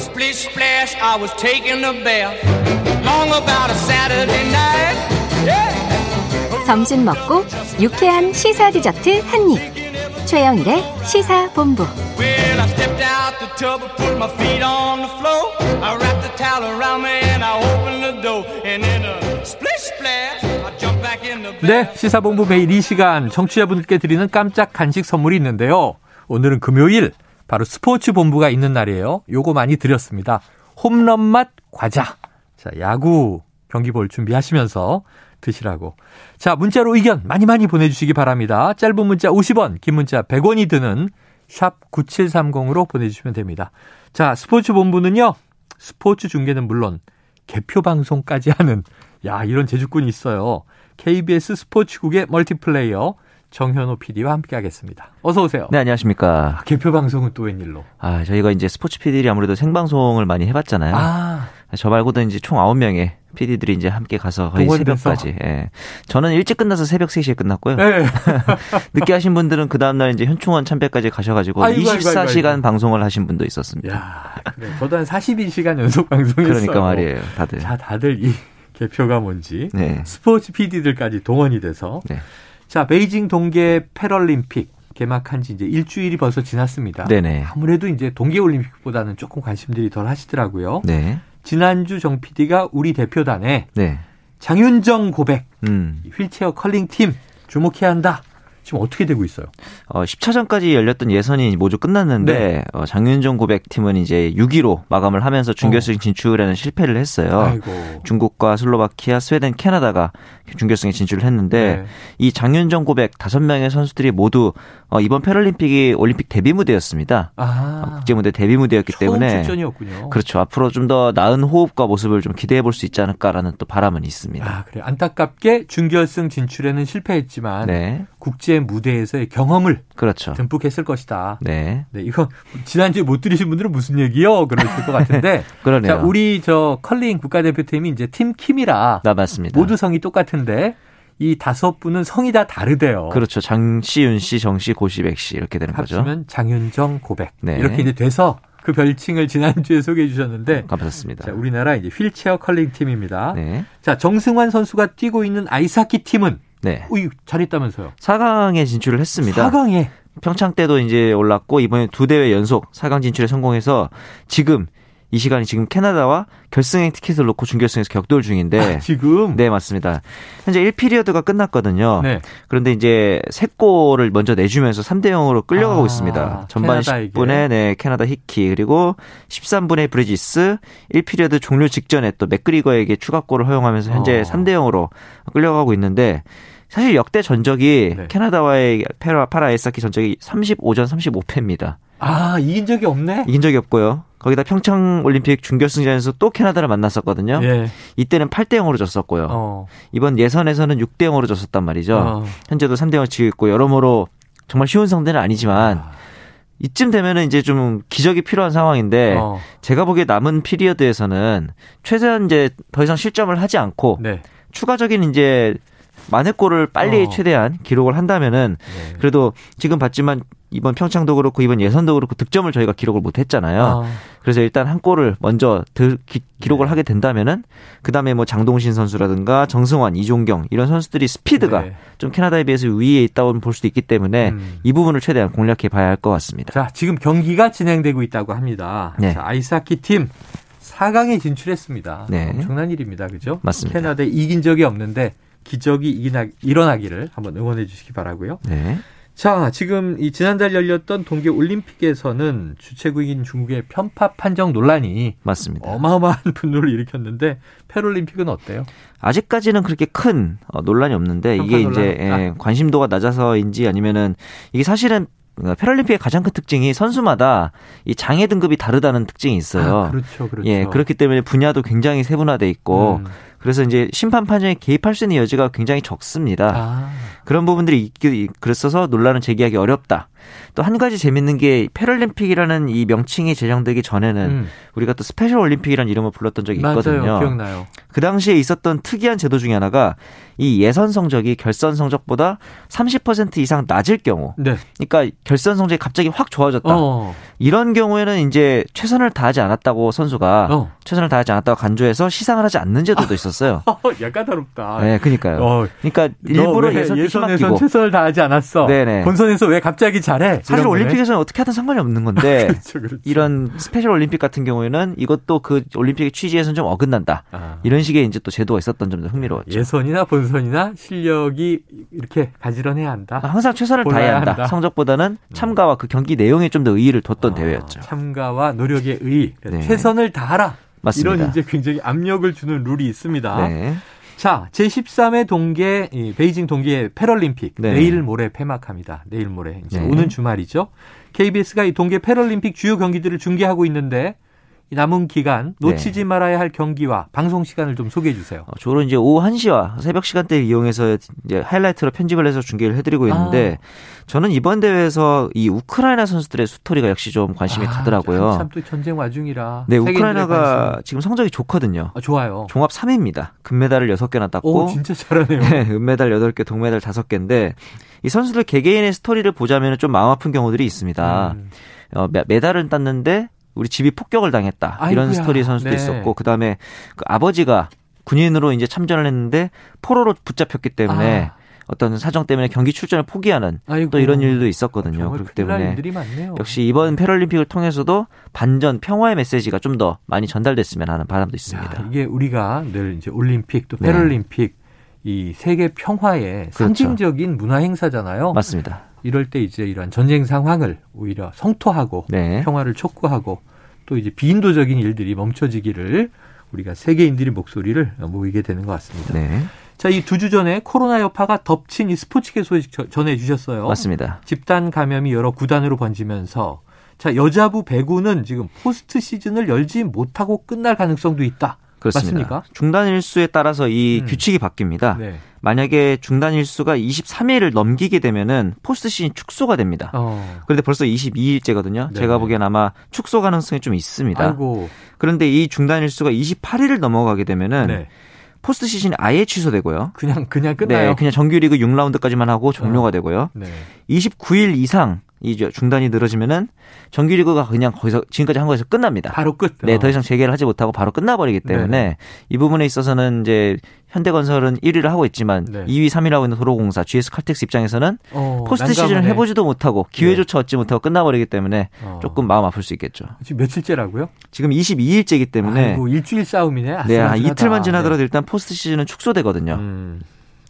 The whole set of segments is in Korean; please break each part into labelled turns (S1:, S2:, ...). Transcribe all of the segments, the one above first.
S1: Splish splash, I was taking a bath. Long about a Saturday night. Yeah.
S2: 점심 먹고 유쾌한 시사 디저트 한 입. 최영일의 시사 본부.
S1: Well, I stepped out the tub and put my feet on the floor. I wrapped the towel around me and I opened the door. And in a splish splash, I jumped back in the
S3: 네, 시사본부 매일 이 시간 청취자분들께 드리는 깜짝 간식 선물이 있는데요. 오늘은 금요일 바로 스포츠 본부가 있는 날이에요. 요거 많이 드렸습니다. 홈런 맛 과자. 자, 야구 경기 볼 준비하시면서 드시라고. 자, 문자로 의견 많이 많이 보내주시기 바랍니다. 짧은 문자 50원, 긴 문자 100원이 드는 샵 9730으로 보내주시면 됩니다. 자, 스포츠 본부는요. 스포츠 중계는 물론 개표 방송까지 하는 야 이런 제주꾼이 있어요. KBS 스포츠국의 멀티플레이어 정현호 PD와 함께하겠습니다. 어서 오세요.
S4: 네, 안녕하십니까.
S3: 개표 방송은 또 웬일로?
S4: 아, 저희가 이제 스포츠 PD들이 아무래도 생방송을 많이 해봤잖아요.
S3: 아,
S4: 저 말고도 이제 총 9명의 PD들이 이제 함께 가서 거의? 새벽까지. 예. 저는 일찍 끝나서 새벽 3시에 끝났고요.
S3: 네.
S4: 늦게 하신 분들은 그 다음날 이제 현충원 참배까지 가셔가지고
S3: 아이고, 아이고,
S4: 24시간
S3: 아이고.
S4: 방송을 하신 분도 있었습니다.
S3: 야, 그래. 저도 한 42시간 연속 방송했어요.
S4: 그러니까 말이에요, 다들.
S3: 자, 다들 이 개표가 뭔지
S4: 네.
S3: 스포츠 PD들까지 동원이 돼서
S4: 네.
S3: 자, 베이징 동계 패럴림픽 개막한 지 이제 일주일이 벌써 지났습니다.
S4: 네네.
S3: 아무래도 이제 동계올림픽보다는 조금 관심들이 덜 하시더라고요.
S4: 네.
S3: 지난주 정 PD가 우리 대표단에
S4: 네.
S3: 장윤정 고백
S4: 음.
S3: 휠체어 컬링 팀 주목해야 한다. 지금 어떻게 되고 있어요?
S4: 어, 10차전까지 열렸던 예선이 모두 끝났는데
S3: 네.
S4: 어, 장윤정 고백 팀은 이제 6위로 마감을 하면서 준결승 진출에는 실패를 했어요.
S3: 아이고.
S4: 중국과 슬로바키아, 스웨덴, 캐나다가 준결승에 진출을 했는데
S3: 네.
S4: 이 장윤정 고백 다섯 명의 선수들이 모두 어, 이번 패럴림픽이 올림픽 데뷔 무대였습니다.
S3: 아.
S4: 국제 무대 데뷔 무대였기 때문에
S3: 출전이었군요.
S4: 그렇죠. 앞으로 좀 더 나은 호흡과 모습을 좀 기대해 볼 수 있지 않을까라는 또 바람은 있습니다.
S3: 아, 그래. 안타깝게 준결승 진출에는 실패했지만
S4: 네,
S3: 국제 무대에서의 경험을
S4: 그렇죠.
S3: 듬뿍 했을 것이다.
S4: 네,
S3: 네, 이거 지난주에 못 들으신 분들은 무슨 얘기요? 그러실 것 같은데.
S4: 그러네요.
S3: 자, 우리 저 컬링 국가대표팀이 이제 팀
S4: 킴이잖아 맞습니다.
S3: 모두 성이 똑같은데 이 다섯 분은 성이 다 다르대요.
S4: 그렇죠. 장씨, 윤씨, 정 씨, 고씨, 백씨 이렇게 되는 거죠.
S3: 합치면 장윤정 고백.
S4: 네.
S3: 이렇게 이제 돼서 그 별칭을 지난주에 소개해 주셨는데
S4: 감사합니다.
S3: 자, 우리나라 이제 휠체어 컬링 팀입니다.
S4: 네,
S3: 자, 정승환 선수가 뛰고 있는 아이스하키 팀은
S4: 네.
S3: 우이 잘했다면서요.
S4: 4강에 진출을 했습니다.
S3: 4강에
S4: 평창 때도 이제 올랐고 이번에 두 대회 연속 4강 진출에 성공해서 지금 이 시간이 지금 캐나다와 결승행 티켓을 놓고 준결승에서 격돌 중인데
S3: 아, 지금
S4: 네 맞습니다. 현재 1피리어드가 끝났거든요.
S3: 네.
S4: 그런데 이제 세 골을 먼저 내주면서 3대 0으로 끌려가고
S3: 아,
S4: 있습니다. 전반
S3: 캐나다에게.
S4: 10분에 네, 캐나다 히키 그리고 13분에 브리지스 1피리어드 종료 직전에 또 맥그리거에게 추가골을 허용하면서 현재
S3: 어.
S4: 3대 0으로 끌려가고 있는데 사실 역대 전적이
S3: 네.
S4: 캐나다와의 파라 파라 아이스하키 전적이 35전 35패입니다.
S3: 아, 이긴 적이 없네.
S4: 이긴 적이 없고요. 거기다 평창 올림픽 준결승전에서 또 캐나다를 만났었거든요.
S3: 예.
S4: 이때는 8대 0으로 졌었고요.
S3: 어.
S4: 이번 예선에서는 6대 0으로 졌었단 말이죠.
S3: 어.
S4: 현재도 3대 0을 지고 있고 여러모로 정말 쉬운 상대는 아니지만
S3: 아,
S4: 이쯤 되면은 이제 좀 기적이 필요한 상황인데
S3: 어.
S4: 제가 보기에 남은 피리어드에서는 최대한 이제 더 이상 실점을 하지 않고
S3: 네.
S4: 추가적인 이제 만회골을 빨리
S3: 어.
S4: 최대한 기록을 한다면은
S3: 네.
S4: 그래도 지금 봤지만 이번 평창도 그렇고 이번 예선도 그렇고 득점을 저희가 기록을 못 했잖아요.
S3: 아,
S4: 그래서 일단 한 골을 먼저 드- 기, 록을
S3: 네.
S4: 하게 된다면은 그다음에 뭐 장동신 선수라든가 정승환, 이종경 이런 선수들이 스피드가
S3: 네.
S4: 좀 캐나다에 비해서 위에 있다고 볼 수도 있기 때문에
S3: 음.
S4: 이 부분을 최대한 공략해 봐야 할 것 같습니다.
S3: 자, 지금 경기가 진행되고 있다고 합니다.
S4: 네.
S3: 자, 아이스하키 팀 4강에 진출했습니다.
S4: 네.
S3: 엄청난 일입니다. 그죠?
S4: 맞습니다.
S3: 캐나다에 이긴 적이 없는데 기적이 일어나- 일어나기를 한번 응원해 주시기 바라고요.
S4: 네.
S3: 자, 지금 이 지난달 열렸던 동계 올림픽에서는 주최국인 중국의 편파 판정 논란이
S4: 맞습니다.
S3: 어마어마한 분노를 일으켰는데 패럴림픽은 어때요?
S4: 아직까지는 그렇게 큰 어, 논란이 없는데 이게
S3: 논란
S4: 이제. 예, 관심도가 낮아서인지 아니면은 이게 사실은 어, 패럴림픽의 가장 큰 특징이 선수마다 이 장애 등급이 다르다는 특징이 있어요.
S3: 아, 그렇죠, 그렇죠.
S4: 예, 그렇기 때문에 분야도 굉장히 세분화돼 있고
S3: 음.
S4: 그래서 이제 심판 판정에 개입할 수 있는 여지가 굉장히 적습니다.
S3: 아,
S4: 그런 부분들이 있기 그랬어서 논란을 제기하기 어렵다. 또 한 가지 재밌는 게 패럴림픽이라는 이 명칭이 제정되기 전에는
S3: 음.
S4: 우리가 또 스페셜 올림픽이라는 이름을 불렀던 적이 있거든요.
S3: 맞아요. 기억나요.
S4: 그 당시에 있었던 특이한 제도 중에 하나가 이 예선 성적이 결선 성적보다 30% 이상 낮을 경우,
S3: 네.
S4: 그러니까 결선 성적이 갑자기 확 좋아졌다.
S3: 어.
S4: 이런 경우에는 이제 최선을 다하지 않았다고 선수가
S3: 어.
S4: 최선을 다하지 않았다고 간주해서 시상을 하지 않는 제도도 있었어요.
S3: 야 까다롭다.
S4: 네, 그러니까요.
S3: 어,
S4: 그러니까
S3: 너
S4: 일부러
S3: 왜 예선
S4: 힘 아끼고
S3: 최선을 다하지 않았어.
S4: 네네.
S3: 본선에서 왜 갑자기 잘해?
S4: 사실. 올림픽에서는 어떻게 하든 상관이 없는 건데
S3: 그렇죠, 그렇죠.
S4: 이런 스페셜 올림픽 같은 경우에는 이것도 그 올림픽의 취지에서는 좀 어긋난다.
S3: 아.
S4: 이런 식의 이제 또 제도가 있었던 점도 흥미로웠죠.
S3: 예선이나 본선이나 실력이 이렇게 가지런해야 한다.
S4: 항상 최선을 다해야 한다.
S3: 한다. 음.
S4: 성적보다는 참가와 그 경기 내용에 좀 더 의의를 뒀던
S3: 아,
S4: 대회였죠.
S3: 참가와 노력의 의,
S4: 네.
S3: 최선을 다하라.
S4: 맞습니다.
S3: 이런 이제 굉장히 압력을 주는 룰이 있습니다.
S4: 네.
S3: 자, 제13회 동계 이 베이징 동계 패럴림픽
S4: 네.
S3: 내일 모레 폐막합니다. 내일 모레 이제
S4: 네.
S3: 오는 주말이죠. KBS가 이 동계 패럴림픽 주요 경기들을 중계하고 있는데 이 남은 기간 놓치지 말아야 할 경기와 방송 시간을 좀 소개해 주세요.
S4: 어, 주로 이제 오후 1시와 새벽 시간대를 이용해서 이제 하이라이트로 편집을 해서 중계를 해드리고 있는데
S3: 아.
S4: 저는 이번 대회에서 이 우크라이나 선수들의 스토리가 역시 좀 관심이
S3: 아,
S4: 가더라고요.
S3: 참 또 전쟁 와중이라.
S4: 네, 우크라이나가. 지금 성적이 좋거든요.
S3: 아, 좋아요.
S4: 종합 3위입니다. 금메달을 6개나 땄고
S3: 오, 진짜 잘하네요.
S4: 네, 은메달 8개, 동메달 5개인데 이 선수들 개개인의 스토리를 보자면 좀 마음 아픈 경우들이 있습니다.
S3: 음.
S4: 어, 메- 메달은 땄는데 우리 집이 폭격을 당했다. 이런
S3: 아이고야.
S4: 스토리 선수도
S3: 네.
S4: 있었고 그다음에 그 아버지가 군인으로 이제 참전을 했는데 포로로 붙잡혔기 때문에
S3: 아.
S4: 어떤 사정 때문에 경기 출전을 포기하는
S3: 아이고.
S4: 또 이런 일도 있었거든요. 그렇기 때문에. 역시 이번 패럴림픽을 통해서도 반전 평화의 메시지가 좀 더 많이 전달됐으면 하는 바람도 있습니다.
S3: 야, 이게 우리가 늘 이제 올림픽 또
S4: 네.
S3: 패럴림픽 이 세계 평화의
S4: 그렇죠.
S3: 상징적인 문화 행사잖아요.
S4: 맞습니다.
S3: 이럴 때 이제 이런 전쟁 상황을 오히려 성토하고
S4: 네.
S3: 평화를 촉구하고 또 이제 비인도적인 일들이 멈춰지기를 우리가 세계인들의 목소리를 모이게 되는 것 같습니다.
S4: 네.
S3: 자, 이 두 주 전에 코로나 여파가 덮친 이 스포츠계 소식 저- 전해 주셨어요.
S4: 맞습니다.
S3: 집단 감염이 여러 구단으로 번지면서 자, 여자부 배구는 지금 포스트 시즌을 열지 못하고 끝날 가능성도 있다.
S4: 그렇습니다.
S3: 맞습니까?
S4: 중단 일수에 따라서 이
S3: 음.
S4: 규칙이 바뀝니다.
S3: 네.
S4: 만약에 중단 일수가 23일을 넘기게 되면은 포스트 시즌 축소가 됩니다.
S3: 어.
S4: 그런데 벌써 22일째거든요.
S3: 네네.
S4: 제가 보기엔 아마 축소 가능성이 좀 있습니다.
S3: 아이고.
S4: 그런데 이 중단 일수가 28일을 넘어가게 되면은
S3: 네.
S4: 포스트 시즌이 아예 취소되고요.
S3: 그냥 그냥 끝나요.
S4: 네, 그냥 정규리그 6라운드까지만 하고 종료가
S3: 어.
S4: 되고요.
S3: 네.
S4: 29일 이상 이 중단이 늘어지면은 정규리그가 그냥 거기서 지금까지 한 거에서 끝납니다.
S3: 바로 끝.
S4: 네,
S3: 어.
S4: 더 이상 재개를 하지 못하고 바로 끝나버리기 때문에
S3: 네네.
S4: 이 부분에 있어서는 이제 현대건설은 1위를 하고 있지만
S3: 네.
S4: 2위, 3위를 하고 있는 도로공사, GS 칼텍스 입장에서는
S3: 어,
S4: 포스트 시즌을. 해보지도 못하고 기회조차 얻지 못하고 끝나버리기 때문에
S3: 어.
S4: 조금 마음 아플 수 있겠죠.
S3: 지금 며칠째라고요?
S4: 지금 22일째이기 때문에
S3: 아이고, 일주일 싸움이네.
S4: 네. 이틀만 지나더라도 일단 포스트 시즌은 축소되거든요.
S3: 음.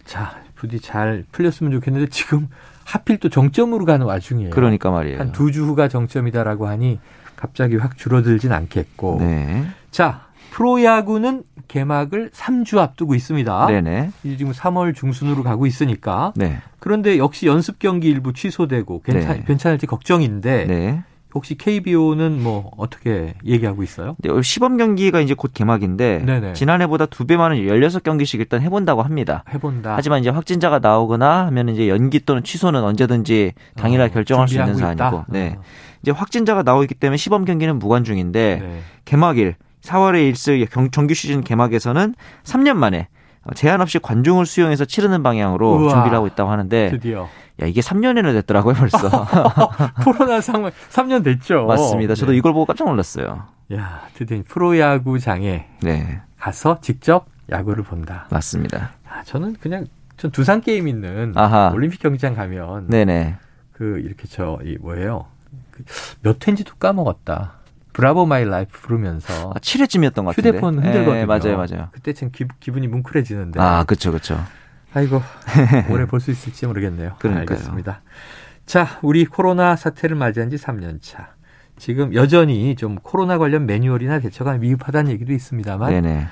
S3: 자, 부디 잘 풀렸으면 좋겠는데 지금 하필 또 정점으로 가는 와중이에요.
S4: 그러니까 말이에요.
S3: 한 두 주 후가 정점이다라고 하니 갑자기 확 줄어들진 않겠고.
S4: 네.
S3: 자, 프로야구는 개막을 3주 앞두고 있습니다.
S4: 네네.
S3: 이제 지금 3월 중순으로 가고 있으니까.
S4: 네.
S3: 그런데 역시 연습 경기 일부 취소되고 괜찮,
S4: 네.
S3: 괜찮을지 걱정인데
S4: 네.
S3: 혹시 KBO는 뭐 어떻게 얘기하고 있어요?
S4: 네, 올 시범 경기가 이제 곧 개막인데
S3: 네네.
S4: 지난해보다 두 배 많은 16경기씩 일단 해본다고 합니다.
S3: 해본다.
S4: 하지만 이제 확진자가 나오거나 하면 이제 연기 또는 취소는 언제든지 당일날
S3: 어,
S4: 결정할 수 있는? 사안이고, 네.
S3: 어,
S4: 이제 확진자가 나오기 때문에 시범 경기는 무관 중인데
S3: 네.
S4: 개막일 4월에 있을 경- 정규 시즌 개막에서는 3년 만에 어, 제한 없이 관중을 수용해서 치르는 방향으로
S3: 우와.
S4: 준비를 하고 있다고 하는데
S3: 드디어
S4: 야 이게 3년이나 됐더라고요 벌써.
S3: 코로나 상황 3년 됐죠.
S4: 맞습니다. 저도
S3: 네.
S4: 이걸 보고 깜짝 놀랐어요.
S3: 야, 드디어 프로야구장에
S4: 네,
S3: 가서 직접 야구를 본다.
S4: 맞습니다.
S3: 아, 저는 그냥 전 두산 게임 있는
S4: 아하.
S3: 올림픽 경기장 가면
S4: 네네.
S3: 그 이렇게 저 이 뭐예요? 그 몇 회인지도 까먹었다. Bravo My Life 부르면서
S4: 아, 7회쯤이었던 것 같은데.
S3: 휴대폰 흔들거든요.
S4: 네, 맞아요, 맞아요.
S3: 그때 참 기, 기분이 뭉클해지는데.
S4: 아, 그쵸, 그쵸.
S3: 아이고 오래 볼 수 있을지 모르겠네요.
S4: 그러니까요.
S3: 알겠습니다. 자, 우리 코로나 사태를 맞이한 지 3년 차. 지금 여전히 좀 코로나 관련 매뉴얼이나 대처가 미흡하다는 얘기도 있습니다만,
S4: 네네.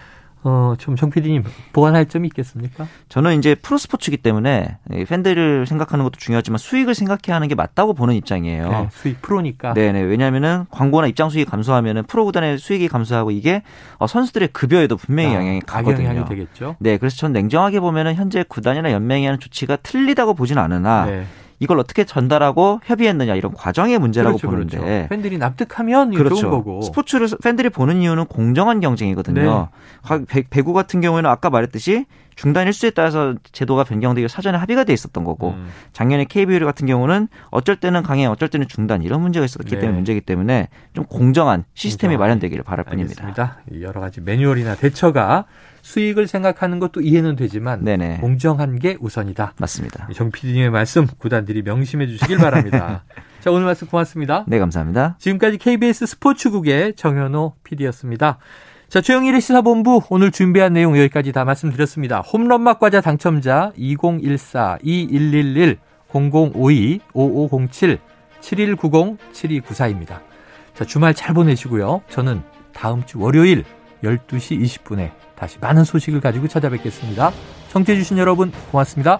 S3: 어, 좀 정 PD님 보완할 점이 있겠습니까?
S4: 저는 이제 프로스포츠기 때문에 이 팬들을 생각하는 것도 중요하지만 수익을 생각해야 하는 게 맞다고 보는 입장이에요.
S3: 네, 수익 프로니까.
S4: 네네. 왜냐하면은 광고나 입장 수익이 감소하면은 프로 구단의 수익이 감소하고 이게 어, 선수들의 급여에도 분명히
S3: 아,
S4: 영향이 가거든요.
S3: 악영향이 되겠죠.
S4: 네, 그래서 전 냉정하게 보면은 현재 구단이나 연맹이 하는 조치가 틀리다고 보진 않으나
S3: 네.
S4: 이걸 어떻게 전달하고 협의했느냐 이런 과정의 문제라고
S3: 그렇죠,
S4: 보는데
S3: 그렇죠. 팬들이 납득하면 이거 좋은 거고.
S4: 스포츠를 팬들이 보는 이유는 공정한 경쟁이거든요. 네. 배, 배구 같은 경우에는 아까 말했듯이 중단 일수에 따라서 제도가 변경되기 사전에 합의가 돼 있었던 거고 음. 작년에 KBL 같은 경우는 어쩔 때는 강행 어쩔 때는 중단 이런 문제가 있었기 네. 때문에 문제이기 때문에 좀 공정한 시스템이 공정한. 마련되기를 바랄 뿐입니다.
S3: 알겠습니다. 여러 가지 매뉴얼이나 대처가 수익을 생각하는 것도 이해는 되지만 네네. 공정한 게 우선이다.
S4: 맞습니다.
S3: 정 PD님의 말씀 구단들이 명심해 주시길 바랍니다. 자 오늘 말씀 고맙습니다.
S4: 네 감사합니다.
S3: 지금까지 KBS 스포츠국의 정현호 PD였습니다. 자, 최영일의 시사본부 오늘 준비한 내용 여기까지 다 말씀드렸습니다. 홈런맛 과자 당첨자 2014-2111-0052-5507-7190-7294입니다. 자, 주말 잘 보내시고요. 저는 다음 주 월요일 12시 20분에 다시 많은 소식을 가지고 찾아뵙겠습니다. 청취해주신 여러분 고맙습니다.